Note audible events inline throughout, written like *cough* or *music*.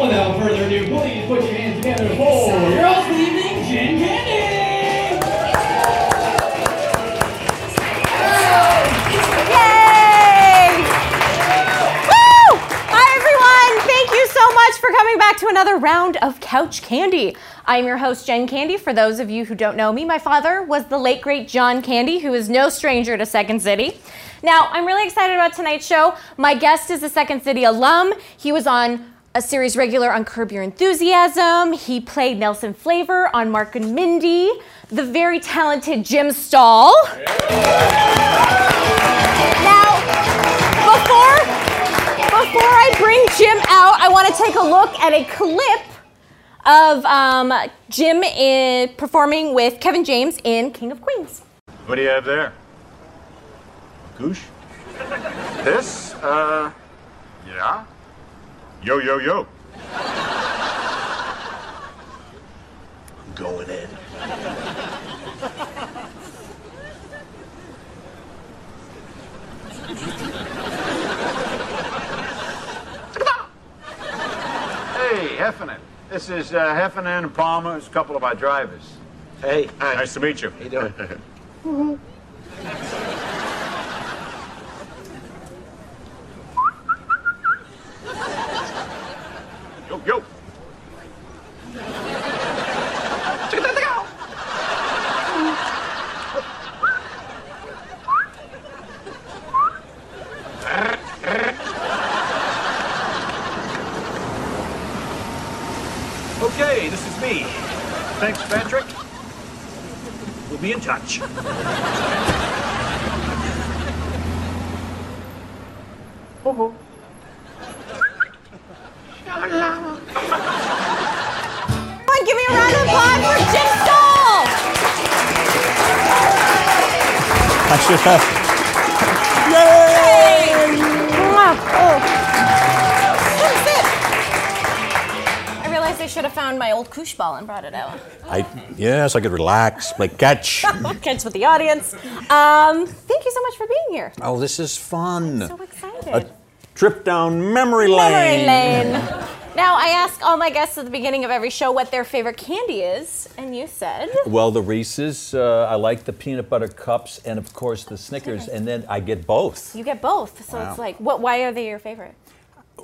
Without further ado, please put your hands together for your the evening, Jen Candy! Yay! Woo! Hi, everyone. Thank you so much for coming back to another round of Couch Candy. I'm your host, Jen Candy. For those of you who don't know me, my father was the late, great John Candy, who is no stranger to Second City. Now, I'm really excited about tonight's show. My guest is a Second City alum. He was on a series regular on Curb Your Enthusiasm. He played Nelson Flavor on Mork and Mindy. The very talented Jim Staahl. Now, before before I bring Jim out, I want to take a look at a clip of um, Jim in, performing with Kevin James in King of Queens. What do you have there? Goosh? This? Uh, yeah. Yo, yo, yo. I'm going in. Hey, Heffernan. This is uh, Heffernan and Palmer. It's a couple of our drivers. Hey, Nice to meet you. how you doing? *laughs* Yo. Okay, this is me. Thanks, Patrick. We'll be in touch. Come I should have. Mwah. Oh. Come sit. I realized I should have found my old koosh ball and brought it out. I yes, I could relax, play catch. *laughs* Catch with the audience. Um, thank you so much for being here. oh, this is fun. So excited. A trip down memory lane. Memory lane. Now, I ask all my guests at the beginning of every show what their favorite candy is, and you said. Well, the Reese's, uh, I like the peanut butter cups, and of course the Snickers, and then I get both. You get both, so Wow. it's like, what? Why are they your favorite?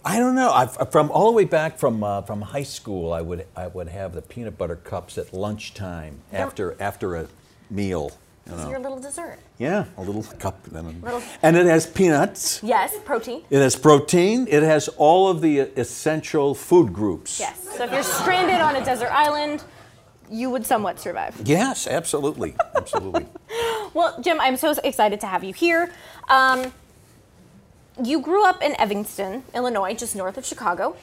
I don't know. I've, from all the way back from uh, from high school, I would I would have the peanut butter cups at lunchtime after after a meal. You know. your little dessert. Yeah, a little cup, then Little- and it has peanuts. Yes, protein. It has protein. It has all of the essential food groups. Yes. So if you're stranded on a desert island, you would somewhat survive. Yes, absolutely, absolutely. *laughs* Well, Jim, I'm so excited to have you here. Um, you grew up in Evanston, Illinois, just north of Chicago.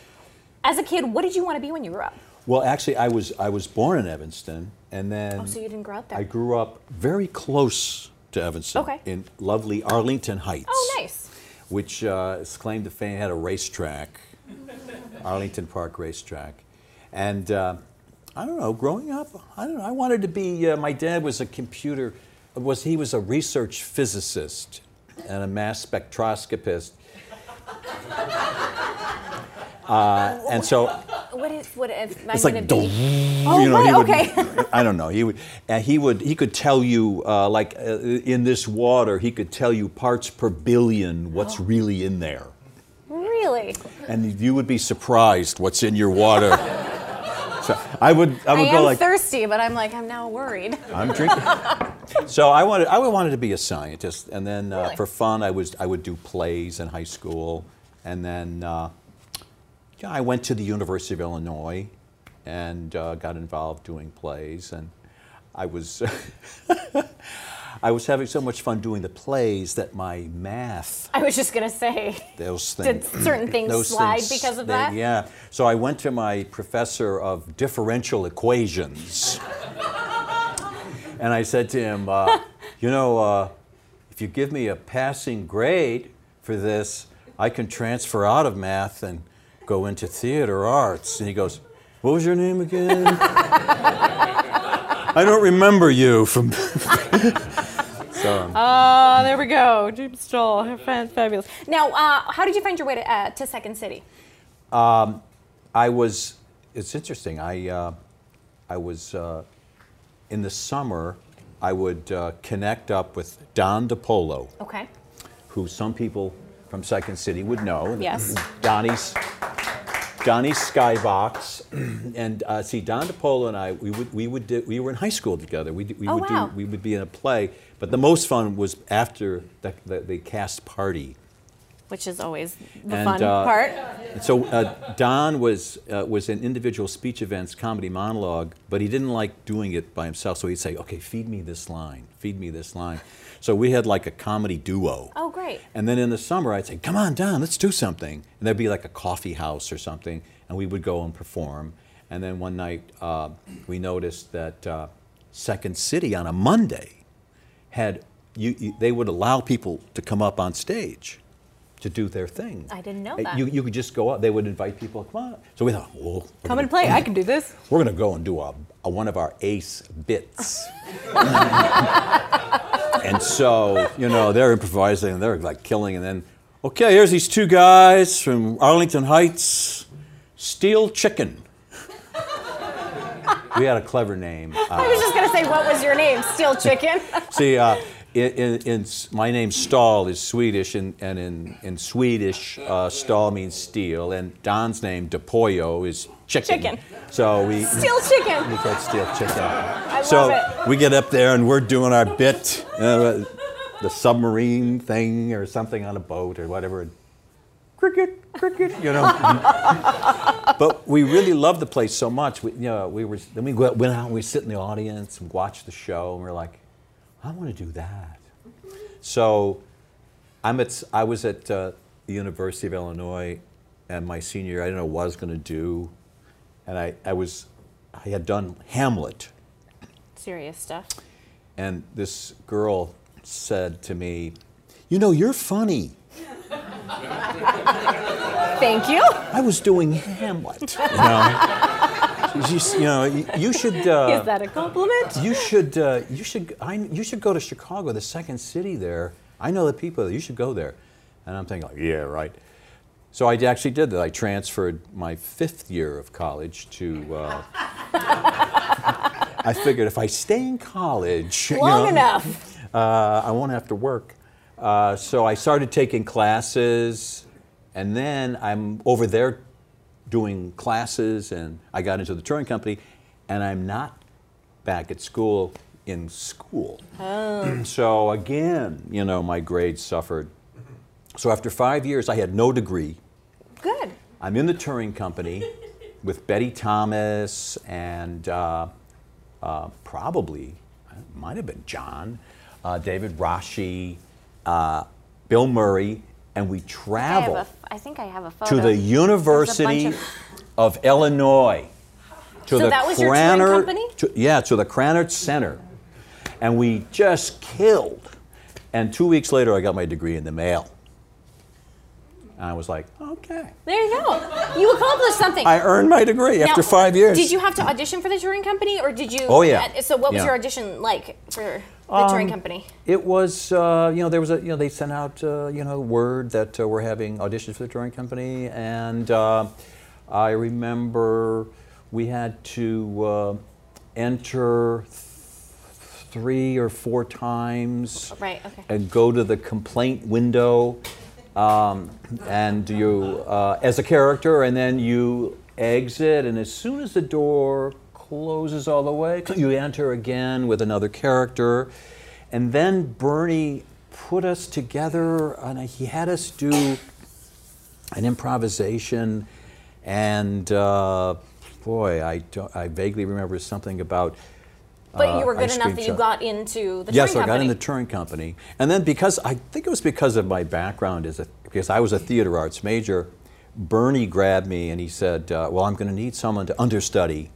As a kid, what did you want to be when you grew up? Well, actually, I was I was born in Evanston, and then Oh, so you didn't grow up there. I grew up very close to Evanston, Okay. in lovely Arlington Heights. Oh, nice. Which uh, is claimed to fame had a racetrack, Arlington Park Racetrack, and uh, I don't know. Growing up, I don't know. I wanted to be. Uh, my dad was a computer. Was he was a research physicist and a mass spectroscopist. Uh, and so What is what if am I it's like, be? you Oh, know, right, he would, okay. I don't know. He would, uh, he would, he could tell you, uh, like uh, in this water, he could tell you parts per billion what's Oh. really in there, Really? and you would be surprised what's in your water. so I would, I I would am go like, thirsty, but I'm like I'm now worried. I'm drinking. so I wanted, I wanted to be a scientist, and then uh, Really? for fun, I was, I would do plays in high school, and then uh, I went to the University of Illinois, and uh, got involved doing plays, and I was, *laughs* I was having so much fun doing the plays that my math, I was just gonna say. those things. Did certain things slide things, because of they- that? Yeah. So I went to my professor of differential equations. And I said to him, uh, you know, uh, if you give me a passing grade for this, I can transfer out of math and go into theater arts. And he goes, what was your name again? *laughs* I don't remember you from. *laughs* so, Oh, there we go. Jim Staahl, fabulous. Now, uh, how did you find your way to, uh, to Second City? I was. It's interesting. I uh, I was uh, in the summer. I would uh, connect up with Don DePollo, Okay. who some people from Second City would know. Yes. Donny's Donny's Skybox, and uh, see Don DePollo and I. We would we would do, we were in high school together. We, we Oh, would wow. do we would be in a play, but the most fun was after the, the, the cast party. Which is always the And, fun uh, part. And so uh, Don was uh, was in individual speech events, comedy monologue, but he didn't like doing it by himself. So he'd say, "Okay, feed me this line, feed me this line." So we had like a comedy duo. Oh, great. And then in the summer, I'd say, "Come on, Don, let's do something." And there'd be like a coffee house or something, and we would go and perform. And then one night, uh, we noticed that uh, Second City on a Monday had you, you, they would allow people to come up on stage to do their thing. I didn't know that. You, you could just go up. They would invite people. Come on. So we thought, well, Come gonna- and play. I can do this. We're going to go and do a, a one of our ace bits. *laughs* and so, you know, they're improvising and they're like killing. And then, okay, here's these two guys from Arlington Heights, Steel Chicken. we had a clever name. Uh, I was just gonna say, what was your name? Steel Chicken. See, uh, in, in, in my name Staahl is Swedish, and, and in, in Swedish, uh, Stahl means steel, and Don's name DePollo is chicken. Chicken. So we Steel Chicken. we called steel chicken. I so love it. we get up there and we're doing our bit, uh, the submarine thing or something on a boat or whatever. Cricket, cricket, you know. *laughs* but we really loved the place so much. We, you know, we were then we went went out and we sit in the audience and watch the show, and we're like, I want to do that. So, I'm at I was at uh, the University of Illinois, and my senior year, I didn't know what I was going to do, and I, I was I had done Hamlet, Serious stuff. and this girl said to me, "You know, you're funny." Thank you. I was doing Hamlet. You know, *laughs* you, you know, you, you should. Uh, Is that a compliment? You should. Uh, you should. I, you should go to Chicago, the second city there. I know the people. You should go there. And I'm thinking, like, yeah, right. So I actually did that. I transferred my fifth year of college to. Uh, *laughs* I figured if I stay in college you Long know, enough. *laughs* uh, I won't have to work. Uh, so I started taking classes, and then I'm over there doing classes, and I got into the touring company, and I'm not back at school in school. *clears throat* so again, you know, my grades suffered. So after five years, I had no degree. Good. I'm in the touring company with Betty Thomas and uh, uh, probably, might have been John, uh, David Rasche, uh, Bill Murray, and we I, have travel a f- I think I have a photo. to the There's a bunch University of- of Illinois. To So the that was your touring company? to- yeah, to the Krannert Center. And we just killed. And two weeks later, I got my degree in the mail. And I was like, okay. There you go. You accomplished something. I earned my degree Now, after five years. Did you have to audition for the touring company, or did you? Oh, yeah. So what was Yeah. Your audition like for the touring company? It was, uh, you know, there was a, you know, they sent out, uh, you know, word that uh, we're having auditions for the touring company, and uh, I remember we had to uh, enter th- three or four times, Right, okay. and go to the complaint window, um, and you uh, as a character, and then you exit, and as soon as the door closes all the way, you enter again with another character, and then Bernie put us together, and he had us do an improvisation, and uh, boy, I, don't, I vaguely remember something about. But uh, you were good ice enough that you got into the Yes, touring I got in the touring company, and then because I think it was because of my background as a because I was a theater arts major, Bernie grabbed me and he said, uh, "Well, I'm going to need someone to understudy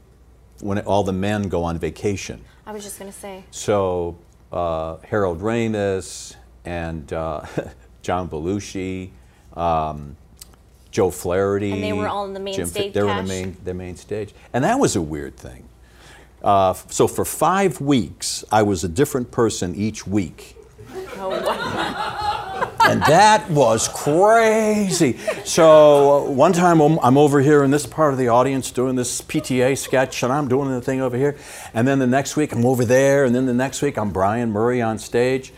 when all the men go on vacation." I was just gonna say. So uh, Harold Ramis and uh, *laughs* John Belushi, um, Joe Flaherty, And they were all in the main Jim stage They were in the main the main stage, and that was a weird thing. Uh, so for five weeks, I was a different person each week. *laughs* Oh, wow. And that was crazy. So uh, one time I'm, over here in this part of the audience doing this PTA sketch, and I'm doing the thing over here. And then the next week I'm over there, and then the next week I'm Brian Murray on stage.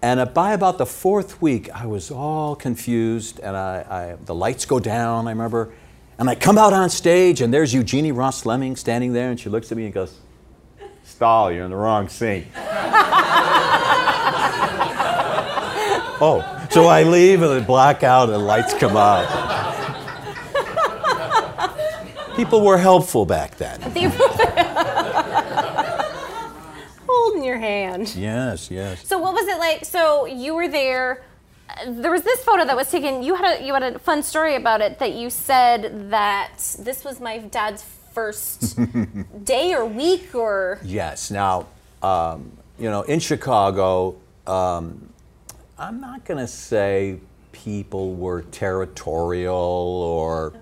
And uh, by about the fourth week, I was all confused, and I, I, the lights go down, I remember. And I come out on stage, and there's Eugenie Ross-Leming standing there, and she looks at me and goes, Staahl, you're in the wrong scene. *laughs* oh, so I leave, and the blackout, and lights come out. People were helpful back then. *laughs* Holding your hand. Yes, yes. So what was it like? So you were there. There was this photo that was taken. You had a you had a fun story about it that you said that this was my dad's first *laughs* day or week or Yes. Now, um, you know, in Chicago, um, I'm not going to say people were territorial or,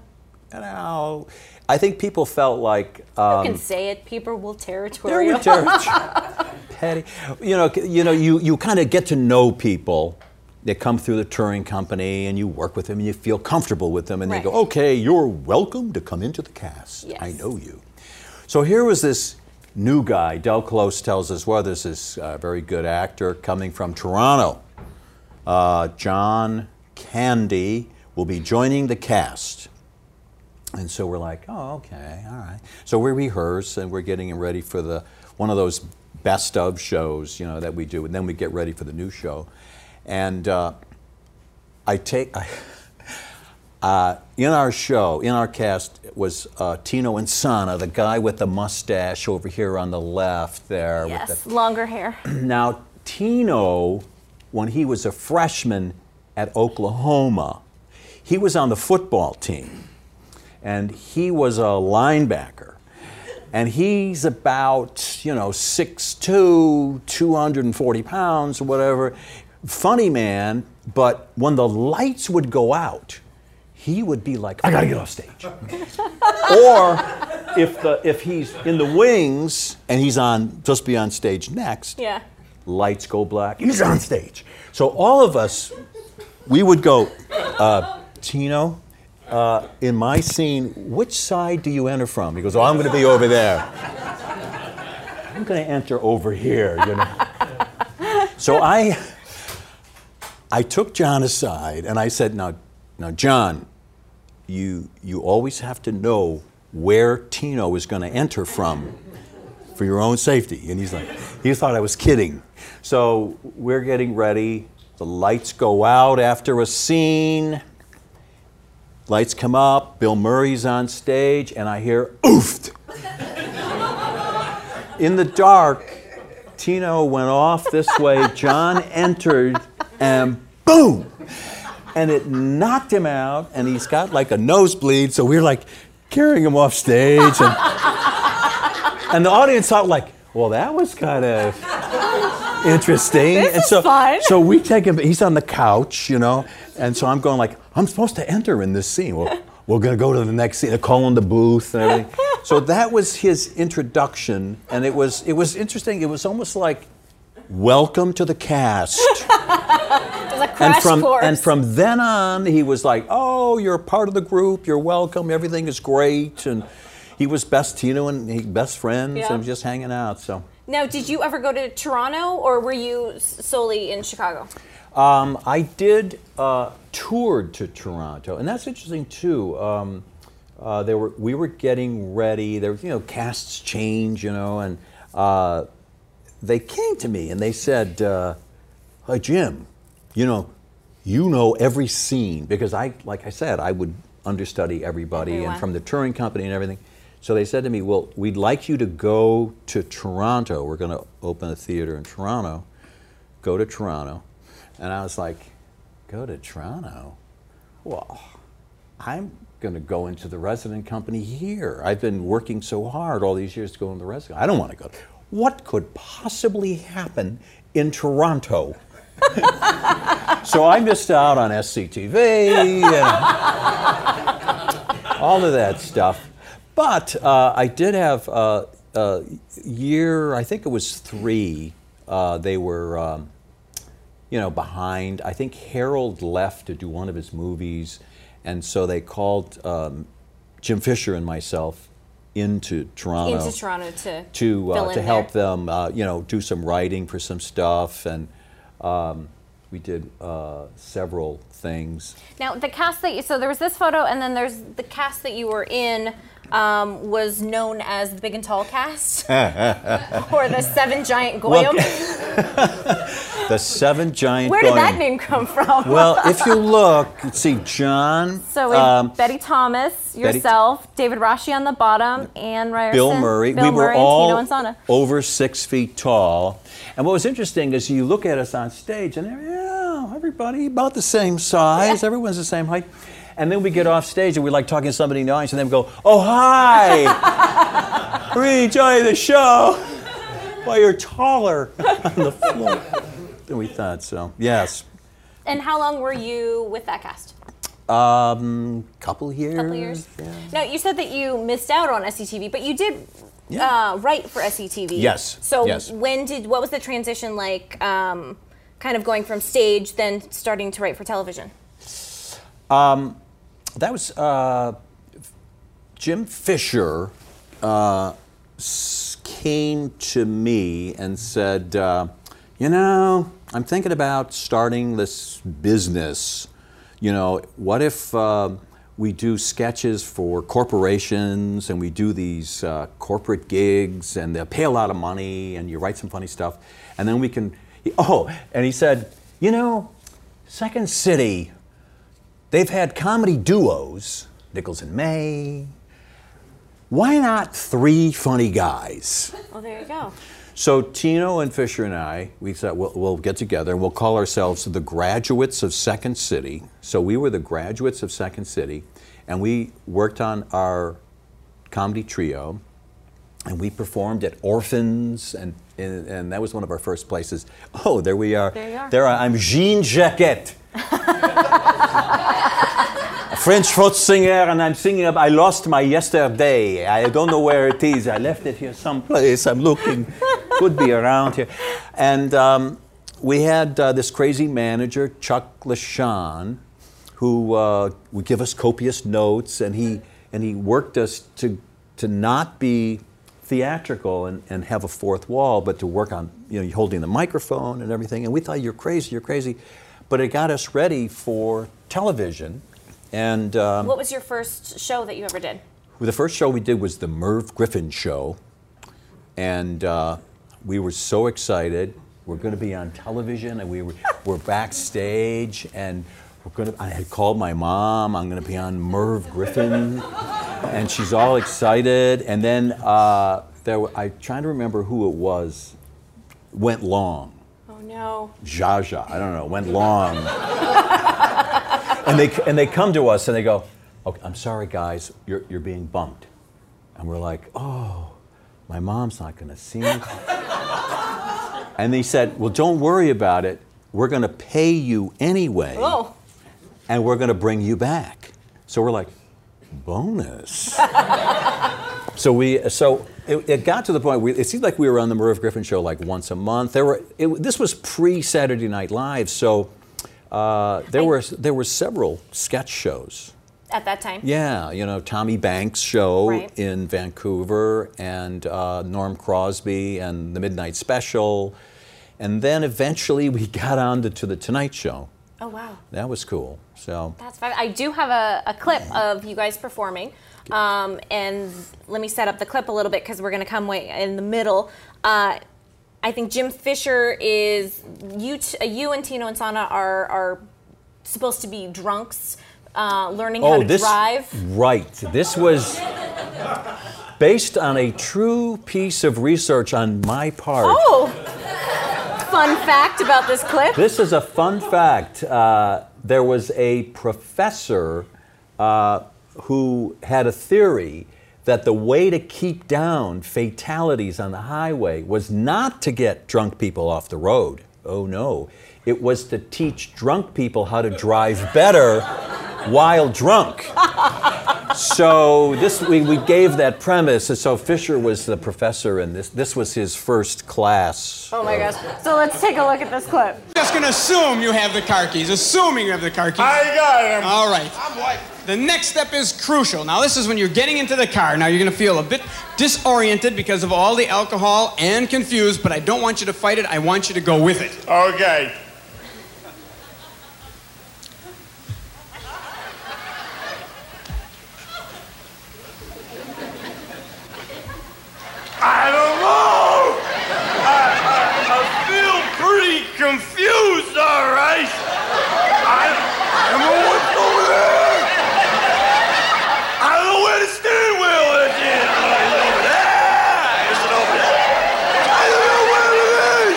you know, I think people felt like you um, can say it. People will they territorial. were terri- *laughs* petty. You know, you know, you, you kind of get to know people. They come through the touring company, and you work with them, and you feel comfortable with them, and Right. they go, "Okay, you're welcome to come into the cast. Yes. I know you." So here was this new guy. Del Close tells us, well, there's this uh, very good actor coming from Toronto. Uh, John Candy will be joining the cast. And so we're like, oh, okay, all right. So we rehearse and we're getting ready for the one of those best of shows, you know, that we do, and then we get ready for the new show. And uh, I take, I, *laughs* uh, in our show, in our cast was uh, Tino Insana, the guy with the mustache over here on the left there. With yes, the, longer hair. *clears throat* now, Tino, when he was a freshman at Oklahoma, he was on the football team and he was a linebacker. And he's about, you know, 6'2, 240 pounds or whatever. Funny man, but when the lights would go out, he would be like, I gotta get off stage. *laughs* or if, the, if he's in the wings and he's on, just be on stage next, Yeah. Lights go black. He's on stage. So all of us, we would go, uh, Tino, uh, in my scene, which side do you enter from? He goes, Oh, I'm going to be over there. I'm going to enter over here, you know. *laughs* so I, I took John aside and I said, Now, now, John, you you always have to know where Tino is going to enter from for your own safety. And he's like, he thought I was kidding. So we're getting ready. The lights go out after a scene. Lights come up. Bill Murray's on stage, and I hear oofed. *laughs* In the dark, Tino went off this way. John entered, and boom! And it knocked him out, and he's got like a nosebleed. So we're like carrying him off stage, and and the audience thought like, well, that was kind of interesting. This and is so, fun. so we take him. He's on the couch, you know, and so I'm going like, I'm supposed to enter in this scene. Well, *laughs* we're going to go to the next scene. They're calling the booth and everything. So that was his introduction, and it was it was interesting. It was almost like, welcome to the cast. *laughs* It was a crash and from course. and from then on, he was like, "Oh, you're part of the group. You're welcome. Everything is great." And he was best you know, and he best friends Yeah. and just hanging out. So now, did you ever go to Toronto, or were you solely in Chicago? um, I did uh, toured to Toronto, and that's interesting too. Um, uh, there were we were getting ready. There, was, you know, casts change, you know, and uh, they came to me and they said, uh, "Hi, Jim, you know, you know every scene because I, like I said, I would understudy everybody Everyone. and from the touring company and everything." So they said to me, "Well, we'd like you to go to Toronto. We're going to open a theater in Toronto. Go to Toronto." And I was like, "Go to Toronto? Well, I'm going to go into the resident company here. I've been working so hard all these years to go into the resident. I don't want to go. What could possibly happen in Toronto?" *laughs* so I missed out on SCTV and all of that stuff. But uh, I did have uh, a year, I think it was three, uh, they were um, you know, behind. I think Harold left to do one of his movies, and so they called um, Jim Fisher and myself into Toronto Into Toronto to to uh, to help there. them, uh, you know, do some writing for some stuff, and um, we did uh, several things. Now, the cast that you, so there was this photo, and then there's the cast that you were in um, was known as the Big and Tall cast, *laughs* or the Seven Giant Well, *laughs* The seven giant. Where did that name come from? Well, if you *laughs* look, see, John. so um, Betty Thomas, Betty- yourself, David Rasche on the bottom, Ann Ryerson, Bill Murray. Bill we were Murray, all and Tino Insana. over six feet tall. And what was interesting is you look at us on stage and yeah, everybody about the same size. Everyone's the same height. And then we get off stage and we like talking to somebody in the audience and then we go, oh, hi. *laughs* really enjoy the show. Well, you're taller on the floor than we thought. So, yes. And how long were you with that cast? Um, couple years. couple years. Yeah. Now you said that you missed out on SCTV, but you did Yeah. uh, write for SCTV. Yes, So yes. when did what was the transition like? Um, kind of going from stage, then starting to write for television. That was uh, Jim Fisher uh, came to me and said, uh, "You know, I'm thinking about starting this business. You know, what if uh, we do sketches for corporations and we do these uh, corporate gigs and they'll pay a lot of money and you write some funny stuff, and then we can." Oh, and he said, "You know, Second City." They've had comedy duos, Nichols and May. Why not three funny guys? Oh, there you go. So Tino and Fisher and I, we said we'll, we'll get together and we'll call ourselves the graduates of Second City. So we were the graduates of Second City, and we worked on our comedy trio, and we performed at Orphans, and, and, and that was one of our first places. Oh, there we are. There you are. There I- I'm Jean Jacquet. A French folk singer, and I'm singing up. I lost my yesterday. I don't know where it is. I left it here someplace. I'm looking. Could be around here. And um, we had uh, this crazy manager, Chuck LaShawn, who uh, would give us copious notes, and he and he worked us to to not be theatrical and, and have a fourth wall, but to work on you know holding the microphone and everything. And we thought you're crazy, you're crazy, but it got us ready for television. And um, What was your first show that you ever did? well, the first show we did was the Merv Griffin Show, and uh, we were so excited. We're going to be on television, and we were, *laughs* we're backstage, and we're going to. I had called my mom. I'm going to be on Merv Griffin, *laughs* and she's all excited. And then uh, there, were- I'm trying to remember who it was. Went long. Oh no. Zsa Zsa, I don't know, went long. and they and they come to us and they go, "Okay, I'm sorry, guys, you're you're being bumped," and we're like, "Oh, my mom's not going to see me." and they said, "Well, don't worry about it. We're going to pay you anyway, Oh. and we're going to bring you back." So we're like, "Bonus." So we so it, it got to the point where it seemed like we were on the Merv Griffin show like once a month. There were it, this was pre Saturday Night Live, so uh, there I- were there were several sketch shows. At that time. Yeah, you know Tommy Banks show Right. in Vancouver and uh, Norm Crosby and the Midnight Special, and then eventually we *laughs* got on to, to the Tonight Show. Oh wow. That was cool. So That's fine. I do have a, a clip of you guys performing. Um, and let me set up the clip a little bit because we're going to come way in the middle. Uh, I think Jim Fisher is you. T- uh, you and Tino Insana are are supposed to be drunks, uh, learning how to Oh, this drive. right. This was based on a true piece of research on my part. Oh, fun fact about this clip. This is a fun fact. Uh, there was a professor uh, who had a theory that the way to keep down fatalities on the highway was not to get drunk people off the road. Oh no. It was to teach drunk people how to drive better *laughs* while drunk. So this we, we gave that premise, and so Fisher was the professor, and this this was his first class. Oh my gosh. So let's take a look at this clip. Just gonna assume you have the car keys. Assuming you have the car keys. I got him. All right. I'm white. The next step is crucial. Now, this is when you're getting into the car. Now, you're going to feel a bit disoriented because of all the alcohol and confused, but I don't want you to fight it. I want you to go with it. Okay. I don't know. I, I, I feel pretty confused, all right. I, don't know what's over there. I don't know where the steering wheel is. Is it over there? Is it over there? I don't know where it is.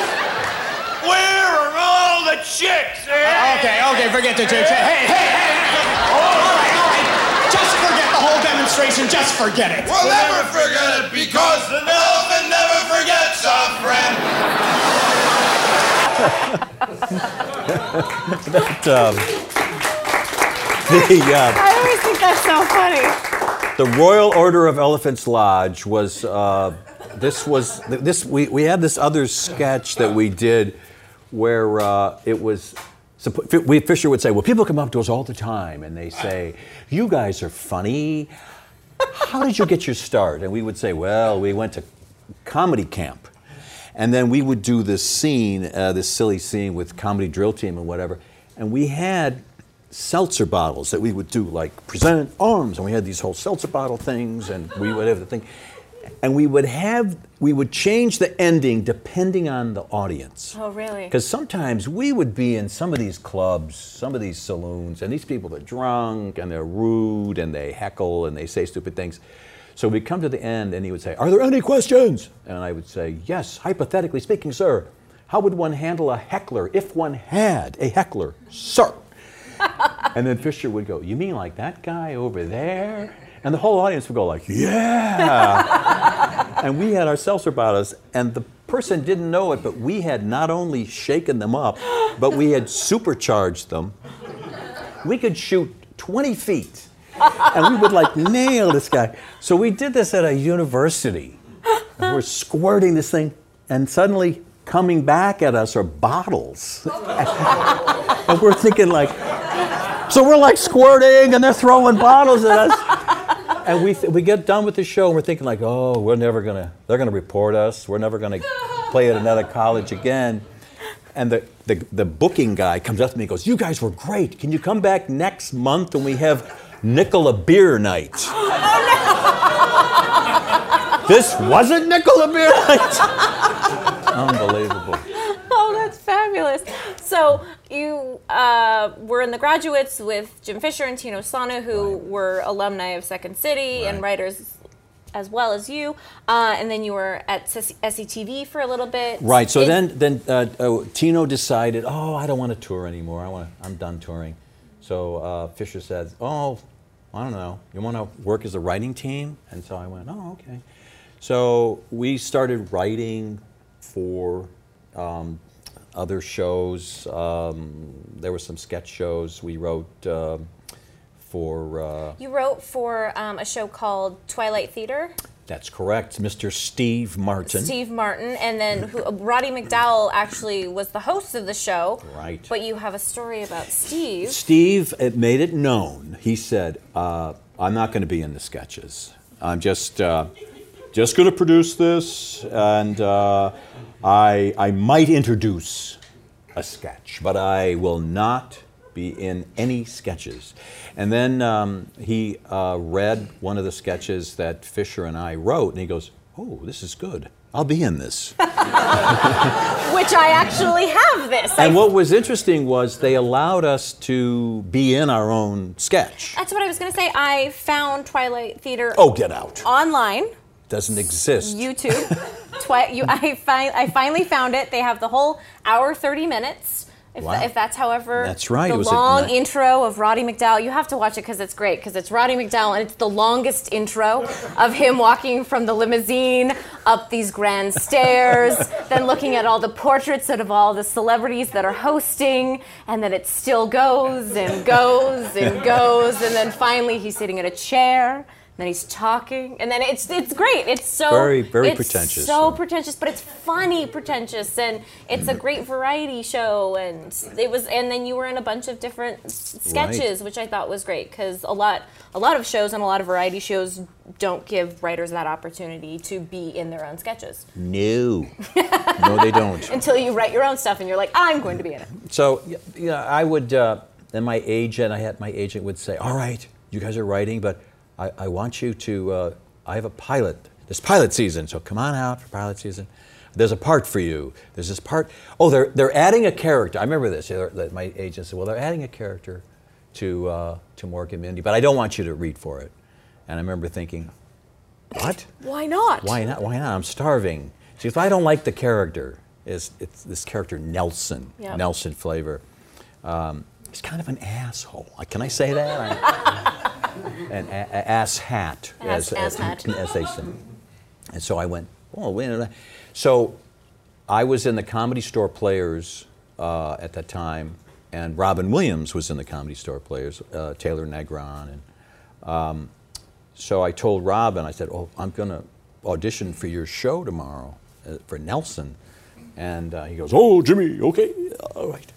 Where are all the chicks? eh? Okay, okay, forget the chicks. Hey, hey, hey, hey, hey. All right, all right. Just forget the whole demonstration. Just forget it. We'll never forget it because an elephant never forgets a friend. Um, the, uh, I always think that's so funny. the Royal Order of Elephants Lodge was uh, this was this we, we had this other sketch that we did where uh, it was we Fisher would say well people come up to us all the time and they say you guys are funny. How did you get your start? And we would say well we went to comedy camp and then we would do this scene uh, this silly scene with comedy drill team and whatever. And we had seltzer bottles that we would do like present arms and we had these whole seltzer bottle things and we would have the thing. And we would have we would change the ending depending on the audience. Oh, really? because sometimes we would be in some of these clubs some of these saloons and these people are drunk and they're rude and they heckle and they say stupid things so we'd come to the end and he would say are there any questions and i would say yes hypothetically speaking sir how would one handle a heckler if one had a heckler sir *laughs* and then Fisher would go, "You mean like that guy over there?" And the whole audience would go like, "Yeah." *laughs* and we had our seltzer bottles, and the person didn't know it, but we had not only shaken them up, but we had supercharged them. We could shoot 20 feet, and we would like nail this guy. So we did this at a university. We're squirting this thing, and suddenly coming back at us are bottles. *laughs* and we're thinking like, so we're like squirting and they're throwing bottles at us. And we, th- we get done with the show and we're thinking like, oh, we're never gonna, they're gonna report us. We're never gonna play at another college again. And the, the, the booking guy comes up to me and goes, you guys were great. Can you come back next month when we have Nicola Beer Night? *gasps* *laughs* this wasn't Nicola Beer Night. *laughs* Unbelievable. Oh, that's fabulous. So you uh, were in the graduates with Jim Fisher and Tino Sana, who were alumni of Second City and writers as well as you. Uh, and then you were at SCTV for a little bit. Right. So Is- then, then uh, uh, Tino decided, oh, I don't want to tour anymore. I want, I'm done touring. So uh, Fisher said, oh, I don't know. You want to work as a writing team? And so I went, oh, okay. So we started writing for um, other shows. Um, there were some sketch shows we wrote um, for. Uh, You wrote for um, a show called Twilight Theater. That's correct, Mr. Steve Martin. Steve Martin, and then who, Roddy McDowall actually was the host of the show. Right. But you have a story about Steve. Steve made it known. He said, uh, "I'm not going to be in the sketches. I'm just uh, just going to produce this, and uh, I I might introduce a sketch, but I will not be in any sketches." And then um, he uh, read one of the sketches that Fisher and I wrote, and he goes, "Oh, this is good. I'll be in this." *laughs* Which I actually have this. I- and what was interesting was they allowed us to be in our own sketch. that's what I was going to say. I found Twilight Theater Oh, get out. online, Doesn't exist. YouTube. Twi- you, I, fi- I finally found it. They have the whole hour, 30 minutes. If, Wow. if that's however That's right, the it was a long ni- intro of Roddy McDowall. You have to watch it because it's great because it's Roddy McDowall and it's the longest intro of him walking from the limousine up these grand stairs, *laughs* then looking at all the portraits of all the celebrities that are hosting, and then it still goes and goes and goes, and then finally he's sitting in a chair. Then he's talking, and then it's it's great. It's so Very, very it's pretentious. So pretentious, but it's funny pretentious, and it's a great variety show. And it was, and then you were in a bunch of different sketches, which I thought was great because a lot, a lot of shows and a lot of variety shows don't give writers that opportunity to be in their own sketches No. no, they don't. *laughs* until you write your own stuff, and you're like, I'm going to be in it. So yeah, I would. Uh, then my agent, I had my agent would say, "All right, you guys are writing, but I, I want you to. Uh, I have a pilot. This pilot season, so come on out for pilot season. There's a part for you. There's this part. Oh, they're they're adding a character. I remember this. My agent said, "Well, they're adding a character to uh, to Mork and Mindy, but I don't want you to read for it." And I remember thinking, "What? Why not? Why not? Why not? I'm starving. See, if I don't like the character, is it's this character Nelson, Yep. Nelson Flavor. Um, he's kind of an asshole. Can I say that? *laughs* An ass hat, as, ass hat. as they say. And so I went. Oh, wait a minute. So I was in the Comedy Store Players uh, at that time, and Robin Williams was in the Comedy Store Players, uh, Taylor Negron, and um, so I told Robin, I said, "Oh, I'm going to audition for your show tomorrow uh, for Nelson," and uh, he goes, "Oh, Jimmy, okay, all right."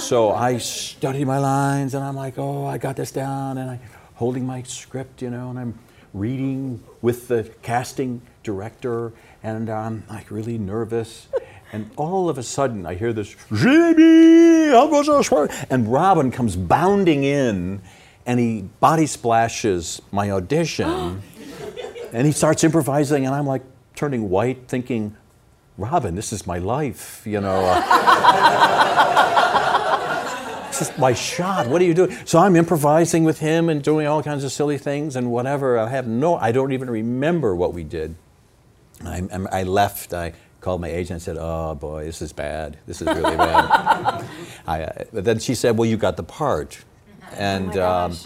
so I study my lines, and I'm like, "Oh, I got this down," and I holding my script, you know, and I'm reading with the casting director, and I'm like really nervous. *laughs* And all of a sudden, I hear this, Jimmy, how was I swear?" and Robin comes bounding in, and he body splashes my audition, *gasps* and he starts improvising, and I'm like turning white, thinking, Robin, this is my life, you know. *laughs* my shot. What are you doing? So I'm improvising with him and doing all kinds of silly things and whatever. I have no, I don't even remember what we did. I, I'm- left. I called my agent and said, "Oh boy, this is bad. This is really bad." *laughs* I, uh, but then she said, "Well, you got the part," and Oh um,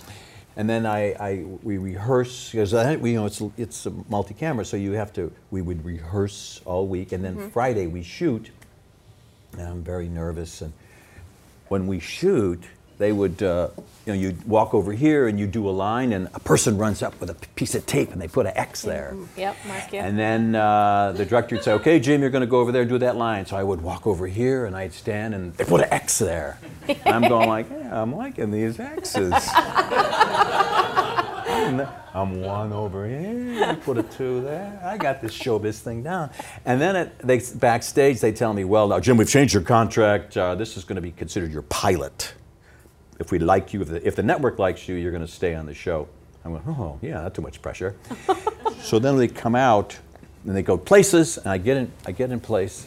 and then I, I we rehearse because we, you know it's it's a multi-camera, so you have to. We would rehearse all week, and then Friday we shoot. And I'm very nervous, and when we shoot, they would, uh, you know, you walk over here and you do a line, and a person runs up with a piece of tape and they put an X there. Yep, mark you. And then uh, the director would say, "Okay, Jim, you're going to go over there and do that line." So I would walk over here and I'd stand, and they put an X there. *laughs* And I'm going like, "Yeah, I'm liking these X's." *laughs* And I'm one over here. Put a two there. I got this showbiz thing down. And then it, they backstage they tell me, "Well, now Jim, we've changed your contract. Uh, this is going to be considered your pilot. If we like you, if the, if the network likes you, you're going to stay on the show." I went, "Oh, yeah, not too much pressure." *laughs* so then they come out and they go places, and I get in, I get in place,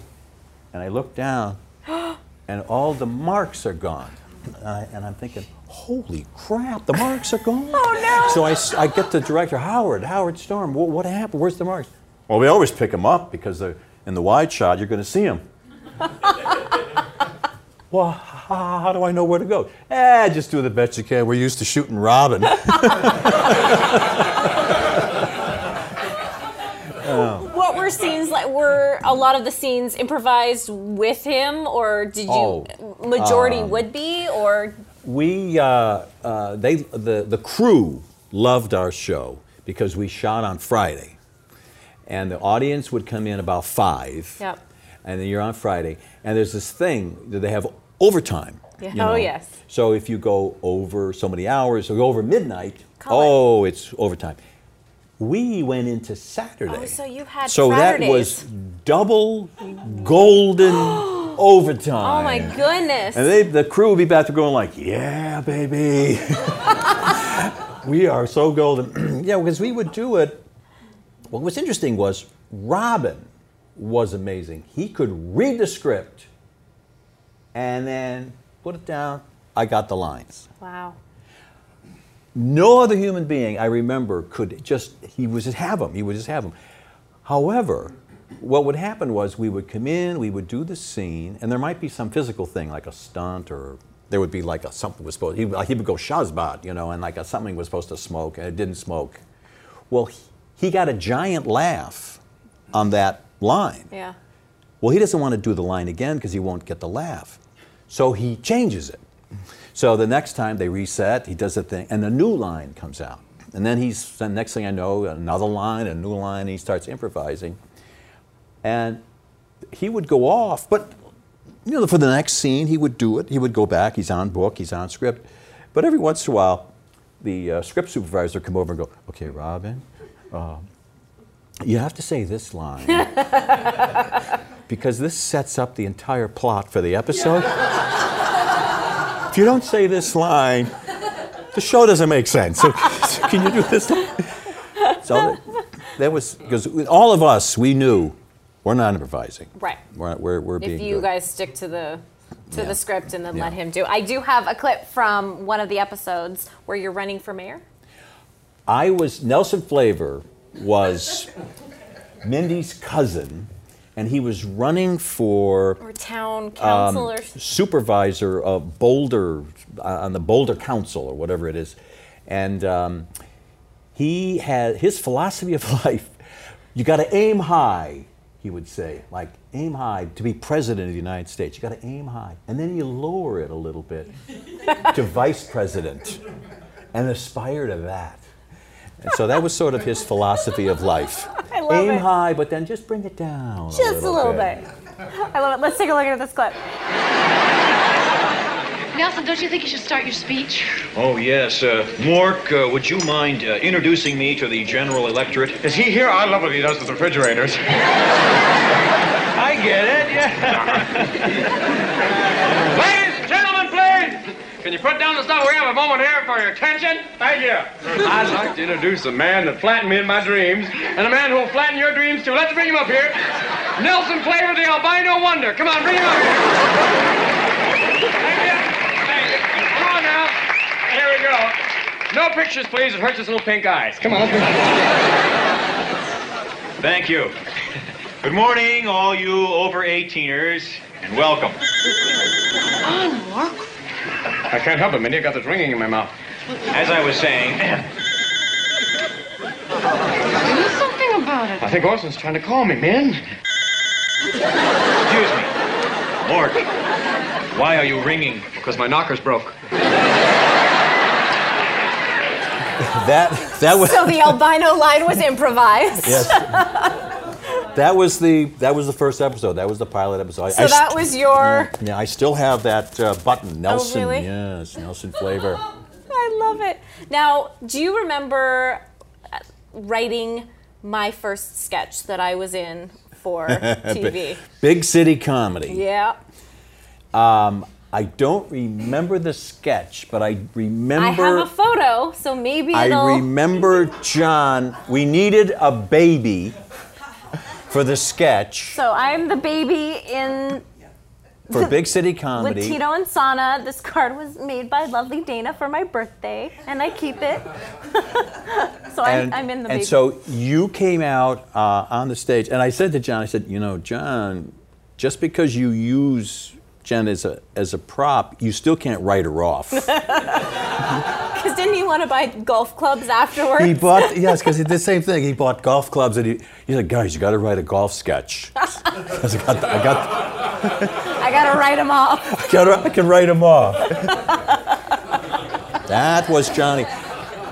and I look down, *gasps* and all the marks are gone. And, I, and I'm thinking, holy crap, the marks are gone. Oh, no. So I get the director, Howard, Howard Storm, "Wha- what happened? Where's the marks? Well, we always pick them up because they're, in the wide shot, you're going to see them. *laughs* well, how, how do I know where to go? Eh, just do the best you can. We're used to shooting Robin. *laughs* What were scenes like? Were a lot of the scenes improvised with him, or did you Oh, majority would be, or We, uh, uh, they, the, the crew loved our show because we shot on Friday. And the audience would come in about five. Yep. And then you're on Friday. And there's this thing that they have overtime. Yeah. you Oh, yes. So if you go over so many hours or go over midnight, Call it. oh, it's overtime. We went into Saturday. Oh, so you had So that was double golden *gasps* overtime. oh my goodness! And they, the crew would be back there going like, "Yeah, baby, *laughs* we are so golden." *clears throat* yeah, because we would do it. What was interesting was Robin was amazing. He could read the script and then put it down. I got the lines. wow. No other human being I remember could just he would just have them. He would just have them. However, what would happen was we would come in, we would do the scene, and there might be some physical thing like a stunt or there would be like a something was supposed he, like he would go shazbot, you know, and like a, something was supposed to smoke and it didn't smoke. Well, he, he got a giant laugh on that line. Yeah. Well, he doesn't want to do the line again because he won't get the laugh. So he changes it. So the next time they reset, he does the thing, and a new line comes out. And then he's, the next thing I know, another line, a new line, and he starts improvising. And he would go off, but you know, for the next scene, he would do it. He would go back, he's on book, he's on script. But every once in a while, the uh, script supervisor would come over and go, okay, Robin, uh, you have to say this line *laughs* because this sets up the entire plot for the episode. if *laughs* you don't say this line, the show doesn't make sense. So, so *laughs* can you do this? Line? So that, was because all of us we knew we're not improvising. Right. We're we're, we're being If you good. guys stick to the to Yeah. the script and then Yeah. let him do. I do have a clip from one of the episodes where you're running for mayor. I was Nelson Flavor was Mindy's cousin, and he was running for Or town um, council or supervisor of Boulder uh, on the Boulder Council or whatever it is, and um, he had his philosophy of *laughs* life. You got to aim high, he would say, like aim high to be president of the United States. You got to aim high, and then you lower it a little bit *laughs* to vice president, and aspire to that. And so that was sort of his philosophy of life. *laughs* I love aim it. high, but then just bring it down. just a little bit. I love it. Let's take a look at this clip. Nelson, don't you think you should start your speech? Oh, yes. Uh, Mork, uh, would you mind uh, introducing me to the general electorate? Is he here? I love what he does with refrigerators. *laughs* I get it, yeah. *laughs* Ladies and gentlemen, please! Can you put down the stuff? We have a moment here for your attention. Thank you. I'd like to introduce a man that flattened me in my dreams, and a man who will flatten your dreams too. Let's bring him up here. Nelson Flavor, the albino wonder. Come on, bring him up here. Thank you. Thank you. Come on now. Here we go. No pictures, please. It hurts his little pink eyes. Come on. Thank you. Good morning, all you over 18ers, and welcome. On, Mark. I can't help it, Mindy. I got this ringing in my mouth. As I was saying, *clears throat* Do something about it. I think Orson's trying to call me, man. excuse me, Mork, why are you ringing? Because my knocker's broke. That that was So the albino line was improvised. *laughs* yes. That was the that was the first episode. That was the pilot episode. So I that was your. yeah. I still have that uh, button. Nelson. really? Yes, Nelson flavor. *gasps* I love it. Now, do you remember uh, writing my first sketch that I was in for *laughs* TV? Big city comedy. yeah. I don't remember the sketch, but I remember. I have a photo, so maybe I it'll. remember John. We needed a baby for the sketch so I'm the baby in for *laughs* Big City with Comedy. Tito and Sana. This card was made by lovely Dana for my birthday, and I keep it. *laughs* so I'm, I'm in the and baby. so you came out uh, on the stage, and I said to John, I said, you know, John, just because you use Jen as a as a prop, you still can't write her off. *laughs* Because didn't he want to buy golf clubs afterwards? he bought yes, because he did the same thing. He bought golf clubs, and he he's like, guys, you got to write a golf sketch. *laughs* I got, I got, I gotta write them off. *laughs* I, got, I can write them off. that was Johnny,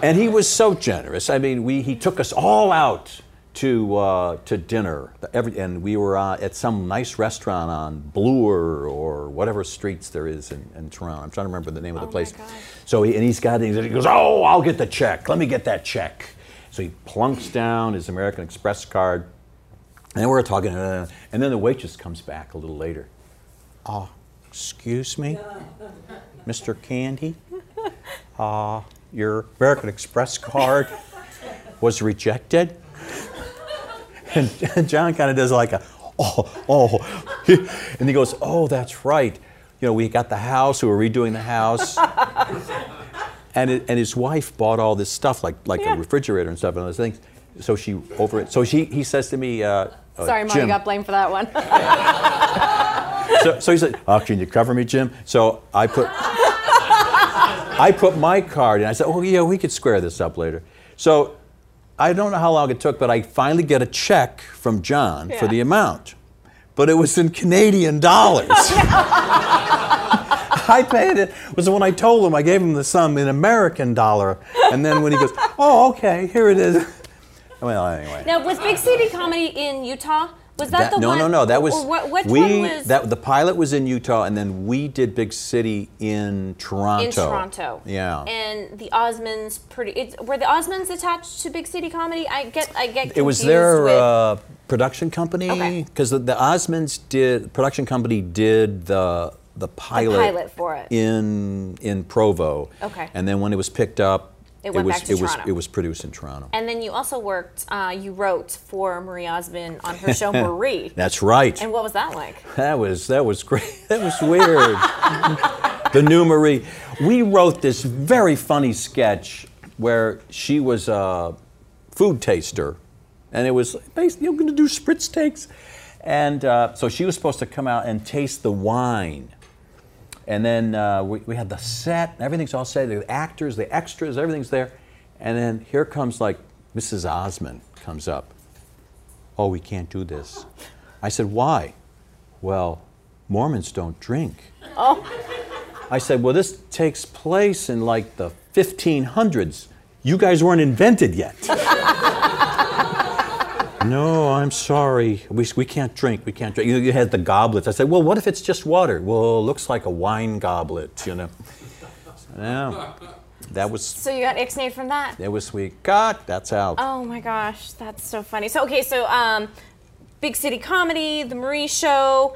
and he was so generous. I mean, we he took us all out to uh, to dinner. Every, and we were uh, at some nice restaurant on Bloor or whatever streets there is in, in Toronto. I'm trying to remember the name of the my place. So he, and he's got he goes, oh, I'll get the check. Let me get that check. So he plunks down his American Express card, and then we're talking, uh, and then the waitress comes back a little later. Uh, excuse me, Mr. Candy. Uh, your American Express card was rejected. And, *laughs* John kind of does like a, oh, oh, and he goes, oh, that's right. You know, we got the house, we were redoing the house. *laughs* and, it, and his wife bought all this stuff, like, like Yeah. a refrigerator and stuff and other things. So she over it. So she he says to me, uh, uh, Sorry, Mom, Jim. you got blamed for that one. *laughs* so, so he said, "Oh, can you cover me, Jim?" So I put I put my card in. I said, "Oh yeah, we could square this up later." So I don't know how long it took, but I finally get a check from John for the amount, but it was in Canadian dollars. *laughs* I paid it. Was when I told him I gave him the sum in American dollar, and then when he goes, "Oh, okay, here it is." Well, anyway. now, was Big City Comedy in Utah? Was that, the no, one? no, no. That was what, which we. one was that the pilot was in Utah, and then we did Big City in Toronto. in Toronto? Yeah. And the Osmonds pretty. It's, were the Osmonds attached to Big City Comedy? I get. I get. it was their with- uh, production company Okay. because the, the Osmonds did production company did the the pilot, the pilot for it. in in Provo. Okay. And then when it was picked up, It went was back to it was Toronto. it was produced in Toronto. And then you also worked. Uh, you wrote for Marie Osmond on her show *laughs* Marie. That's right. And what was that like? That was that was great. *laughs* That was weird. *laughs* the new Marie. We wrote this very funny sketch where she was a food taster, and it was basically you're going to do spit takes, and uh, so she was supposed to come out and taste the wine. And then uh, we, we had the set, everything's all set, the actors, the extras, everything's there. And then here comes like Mrs. Osmond comes up. Oh, we can't do this. I said, why? Well, Mormons don't drink. Oh. I said, well, this takes place in like the 1500s. You guys weren't invented yet. *laughs* no, I'm sorry. We, we can't drink. We can't drink. You, you had the goblets. I said, well, what if it's just water? Well, it looks like a wine goblet, you know. *laughs* Yeah, that was So you got ixnayed from that? that was sweet. God, that's out. Oh my gosh, that's so funny. So okay, so um, Big City Comedy, The Marie Show.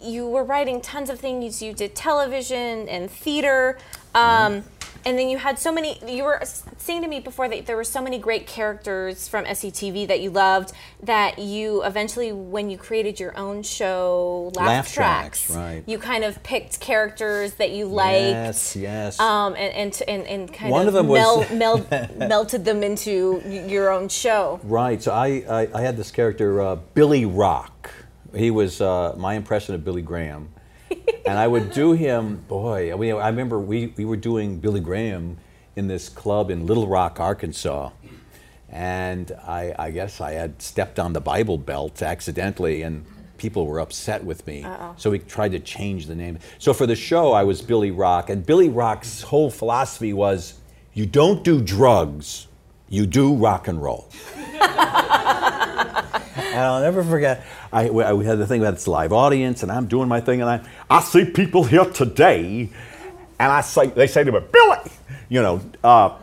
You were writing tons of things. You did television and theater, um, and then you had so many. You were saying to me before that there were so many great characters from SCTV that you loved. That you eventually, when you created your own show, Laugh, Laugh Tracks, right. You kind of picked characters that you liked. Yes, yes. Um, and, and, and, and kind One of, of meld, meld, *laughs* melted them into your own show. Right. So I, I, I had this character, uh, Billy Rock. He was uh, my impression of Billy Graham. *laughs* and I would do him, boy, I, mean, I remember we, we were doing Billy Graham in this club in Little Rock, Arkansas. And I, I guess I had stepped on the Bible belt accidentally, and people were upset with me. So we tried to change the name. So for the show, I was Billy Rock. And Billy Rock's whole philosophy was you don't do drugs, you do rock and roll. *laughs* And I'll never forget, I, we had the thing about this live audience, and I'm doing my thing, and I, I see people here today, and I say, they say to me, Billy, you know, uh,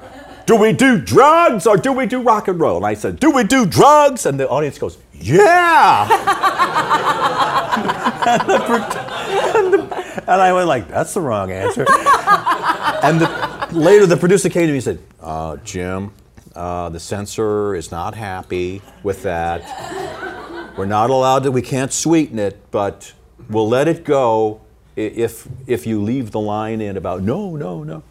do we do drugs or do we do rock and roll? And I said, do we do drugs? And the audience goes, yeah. and, the, and, the- and I went like, that's the wrong answer. and the, later the producer came to me and said, uh, Jim, uh, the censor is not happy with that. We're not allowed to, we can't sweeten it, but we'll let it go if, if you leave the line in about no, no, no.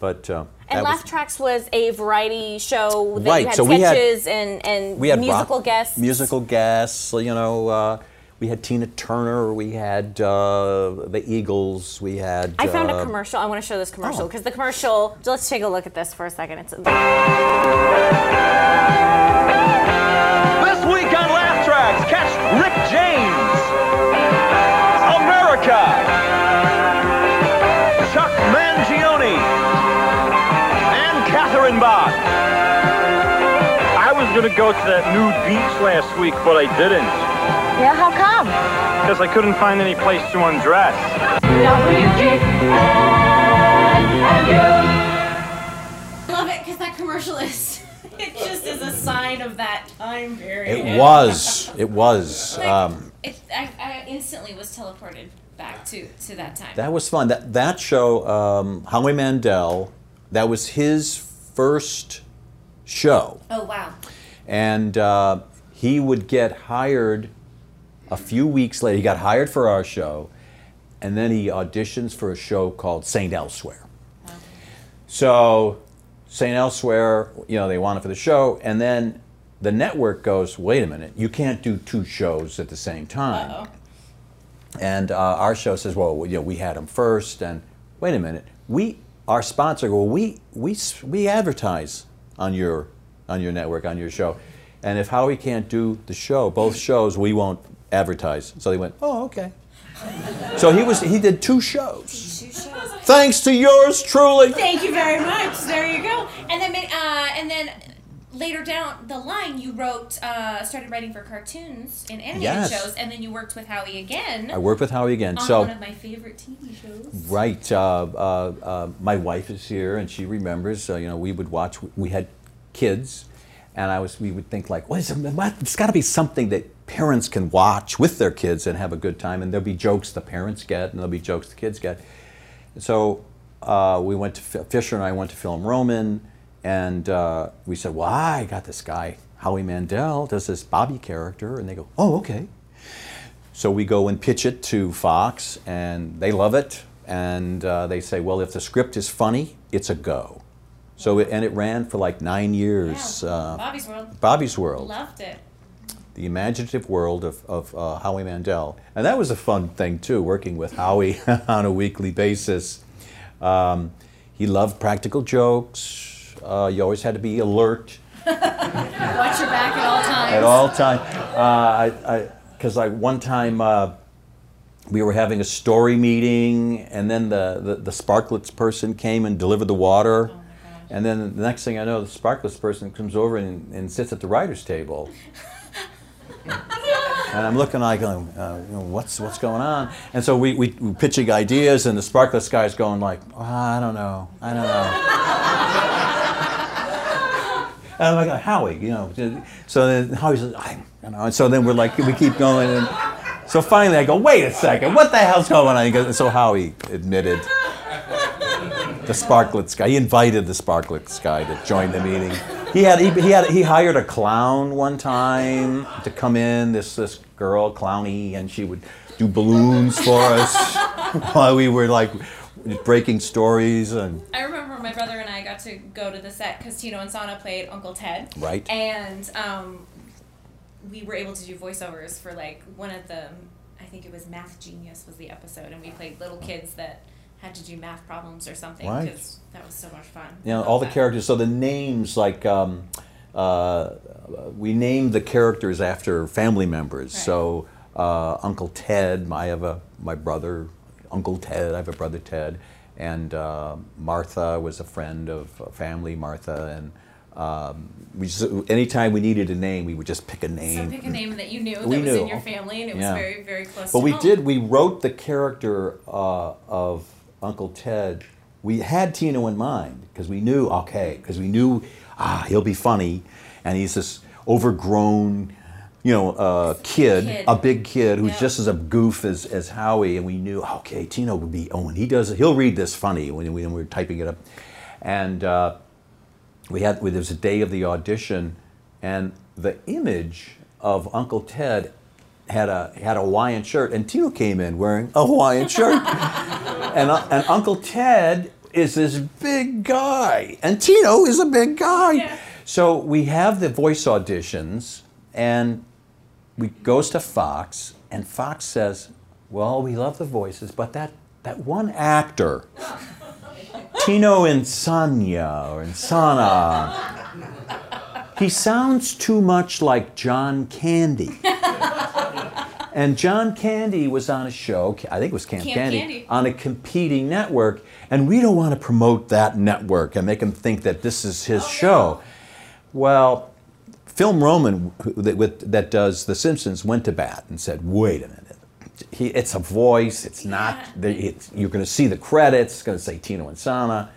But uh, And Laugh was- Tracks was a variety show that Right, you had so we had- and, and we had musical rock- guests. Musical guests, you know. Uh, we had Tina Turner, we had uh, the Eagles, we had. I found uh, a commercial. I want to show this commercial Oh. because the commercial. Let's take a look at this for a second. It's This week on Laugh Tracks, catch Rick James, America, Chuck Mangione, and Catherine Bach. I was gonna go to that new beach last week, but I didn't. Yeah, how come? Because I couldn't find any place to undress. love it because that commercial is. *laughs* It just is a sign of that time period. It was. It was. Um, It, I, I instantly was teleported back to, to that time. that was fun. That that show, um, Howie Mandel, that was his first show, oh wow. and uh, he would get hired a few weeks later. He got hired for our show, and then he auditions for a show called Saint Elsewhere. So, Saint Elsewhere, you know, they want wanted for the show, and then the network goes, wait a minute, you can't do two shows at the same time. Uh-oh. And uh, our show says, well, you know, we had them first, and wait a minute, we, our sponsor, well, we, we, we advertise on your, on your network, on your show. And if Howie can't do the show, both shows, we won't advertise. So they went, oh, okay. *laughs* So he was, he did two shows. Two shows. Thanks to yours truly. Thank you very much. There you go. And then, uh, and then later down the line, you wrote, uh, started writing for cartoons and animated Yes. shows, and then you worked with Howie again I worked with Howie again. on so one of my favorite TV shows. Right. Uh, uh, uh, my wife is here, and she remembers. Uh, you know, we would watch. We had kids, and I was. We would think like, what is it? What, it's got to be something that parents can watch with their kids and have a good time. And there'll be jokes the parents get, and there'll be jokes the kids get. So uh, we went to Fisher and I went to Film Roman, and uh, we said, "Well, I got this guy, Howie Mandel, does this Bobby character," and they go, "Oh, okay." So we go and pitch it to Fox, and they love it. And uh, they say, well, if the script is funny, it's a go. So it, and it ran for like nine years. Uh, Bobby's World. Bobby's World, Loved it. The imaginative world of, of uh, Howie Mandel, and that was a fun thing too, working with Howie *laughs* on a weekly basis. Um, he loved practical jokes. Uh, you always had to be alert *laughs* Watch your back at all times. at all time. Uh, I, because I, one time uh, we were having a story meeting, and then the, the, the Sparklets person came and delivered the water. and then the next thing I know, the Sparklets person comes over and, and sits at the writer's table. *laughs* And I'm looking like, going, uh, you know, what's what's going on? And so we we we pitching ideas, and the Sparklets guy's going like, oh, I don't know, I don't know. And I'm like, Howie, you know. So then Howie says, I, you know. And so then we're like, we keep going. And so finally I go, wait a second, what the hell's going on? Goes, so Howie admitted the Sparklets guy. He invited the Sparklets guy to join the meeting. He had he, he had he hired a clown one time to come in. This this girl clowny, and she would do balloons for us *laughs* while we were like breaking stories and I remember my brother and I got to go to the set because Tino Insana played Uncle Ted. Right. And um, we were able to do voiceovers for like one of the, I think it was Math Genius was the episode, and we played little kids that had to do math problems or something Right. because that was so much fun. you know Love all the that. characters. So the names like. Um, uh, we named the characters after family members. So uh, Uncle Ted, I have a my brother, Uncle Ted. I have a brother Ted, and uh, Martha was a friend of family. Martha and um, we just anytime we needed a name, we would just pick a name. So pick a name that you knew that We was knew. in your family, and it was very, very close. But we home. did. We wrote the character uh, of Uncle Ted. We had Tino in mind because we knew okay because we knew ah he'll be funny, and he's this overgrown, you know, uh, kid, Kid. a big kid who's Yeah. just as a goof as, as Howie, and we knew okay Tino would be oh when he does he'll read this funny when we, when we were typing it up, and. Uh, we had there was a day of the audition, and the image of Uncle Ted had a had a Hawaiian shirt, and Tino came in wearing a Hawaiian shirt, *laughs* and uh, and Uncle Ted is this big guy, and Tino is a big guy. Yeah. So we have the voice auditions, and we goes to Fox, and Fox says, "Well, we love the voices, but that that one actor." Tino Insania or Insana. He sounds too much like John Candy. *laughs* and John Candy was on a show, I think it was Camp, Camp Candy, Candy. on a competing network, and we don't want to promote that network and make him think that this is his oh, show. Well, Film Roman, that, with- that does The Simpsons, went to bat and said, wait a minute. He, it's a voice. It's not. the- It's, you're going to see the credits. It's going to say Tino Insana.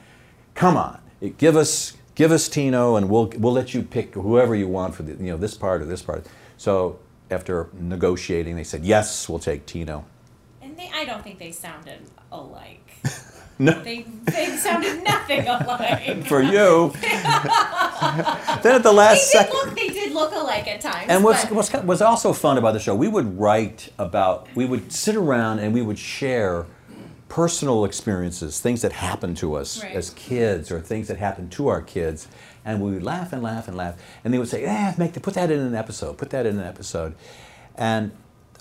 Come on, It- give us give us Tino, and we'll we'll let you pick whoever you want for the you know this part or this part. So after negotiating, they said yes, we'll take Tino. And they, I don't think they sounded alike. *laughs* No. They, they sounded nothing alike. For you. *laughs* then at the last they did, look, they did look alike at times. And what's, what's, was also fun about the show, we would write about, we would sit around and we would share personal experiences, things that happened to us Right. as kids or things that happened to our kids. And we would laugh and laugh and laugh. And they would say, "Yeah, make the, put that in an episode. Put that in an episode." And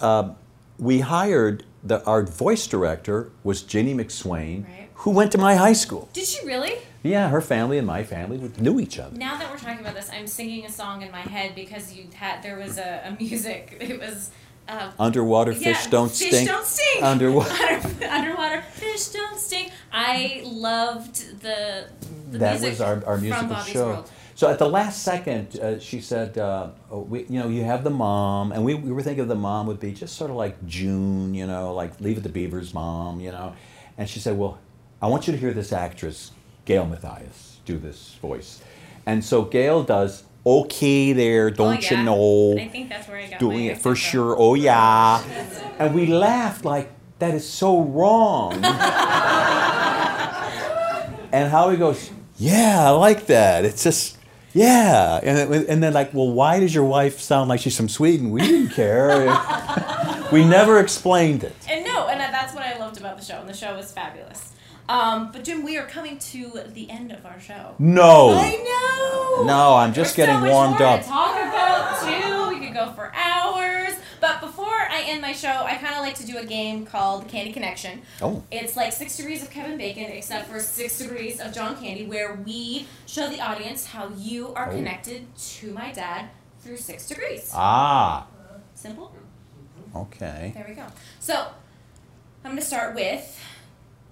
um, we hired the, our voice director was Ginny McSwain, Right. who went to my high school. Did she really? Yeah, her family and my family knew each other. Now that we're talking about this, I'm singing a song in my head because you had there was a, a music. It was. Uh, Underwater yeah, fish don't fish stink. don't stink. *laughs* Underwater. Under- underwater fish don't stink. I loved the, the that was our, our musical show. World. So at the last second, uh, she said, uh, oh, we, "You know, you have the mom," and we, we were thinking the mom would be just sort of like June, you know, like Leave It to Beaver's mom, you know. And she said, "Well, I want you to hear this actress, Gail Matthius, do this voice." And so Gail does, "Okay, there, don't oh, yeah. you know?" I think that's where I got doing it for sure. Oh yeah, and we laughed like that is so wrong. *laughs* and Howie goes, "Yeah, I like that. It's just." Yeah, and, it- and then like, well, why does your wife sound like she's from Sweden? We didn't care. *laughs* we never explained it. And no, and that's what I loved about the show, and the show was fabulous. Um, but Jim, we are coming to the end of our show. No. I know. No, I'm just There's getting so much warmed more up. To talk about too. We could go for hours. But before I end my show, I kind of like to do a game called Candy Connection. Oh. It's like six degrees of Kevin Bacon, except for six degrees of John Candy, where we show the audience how you are Oh. connected to my dad through six degrees. Ah, Simple. okay. There we go. So I'm going to start with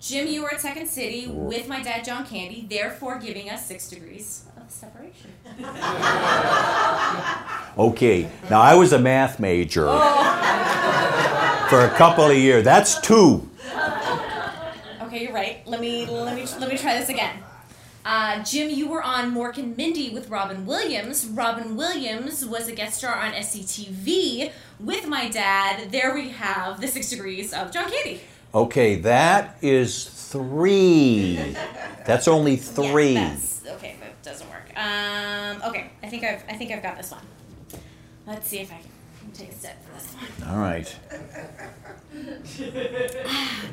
Jim. You were at Second City with my dad, John Candy, therefore giving us six degrees of separation. *laughs* Okay, now I was a math major Oh. for a couple of years. That's two. Okay, you're right. Let me let me let me try this again. Uh, Jim, you were on Mork and Mindy with Robin Williams. Robin Williams was a guest star on SCTV with my dad. There we have the six degrees of John Candy. Okay, that is three. That's only *laughs* three. Yeah, that's, okay, that doesn't work. Um, okay, I think I've I think I've got this one. Let's see if I can take a step for this one. All right.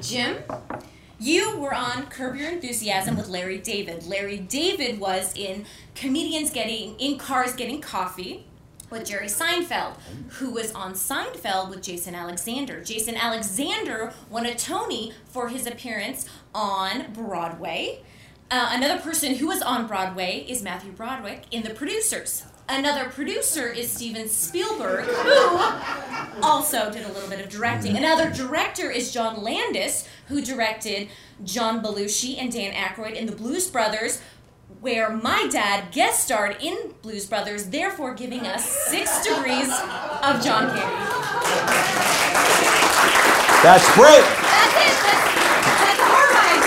Jim, you were on Curb Your Enthusiasm with Larry David. Larry David was in Comedians Getting in Cars Getting Coffee with Jerry Seinfeld, who was on Seinfeld with Jason Alexander. Jason Alexander won a Tony for his appearance on Broadway. Uh, another person who was on Broadway is Matthew Broderick in The Producers. Another producer is Steven Spielberg, who also did a little bit of directing. Another director is John Landis, who directed John Belushi and Dan Aykroyd in The Blues Brothers, where my dad guest starred in Blues Brothers, therefore giving us six degrees of John Candy. That's great. That's it. That's, that's a hard.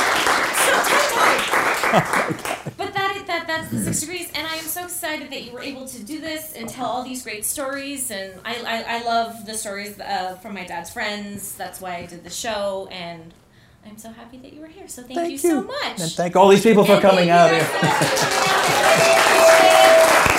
So times. But that is, that that's the six degrees, and I am so excited that you were able to do this and tell all these great stories. And I I, I love the stories uh, from my dad's friends. That's why I did the show, and I'm so happy that you were here. So thank, Thank you, so much. And thank all these people And thank coming you out guys here. so much for coming out here. *laughs*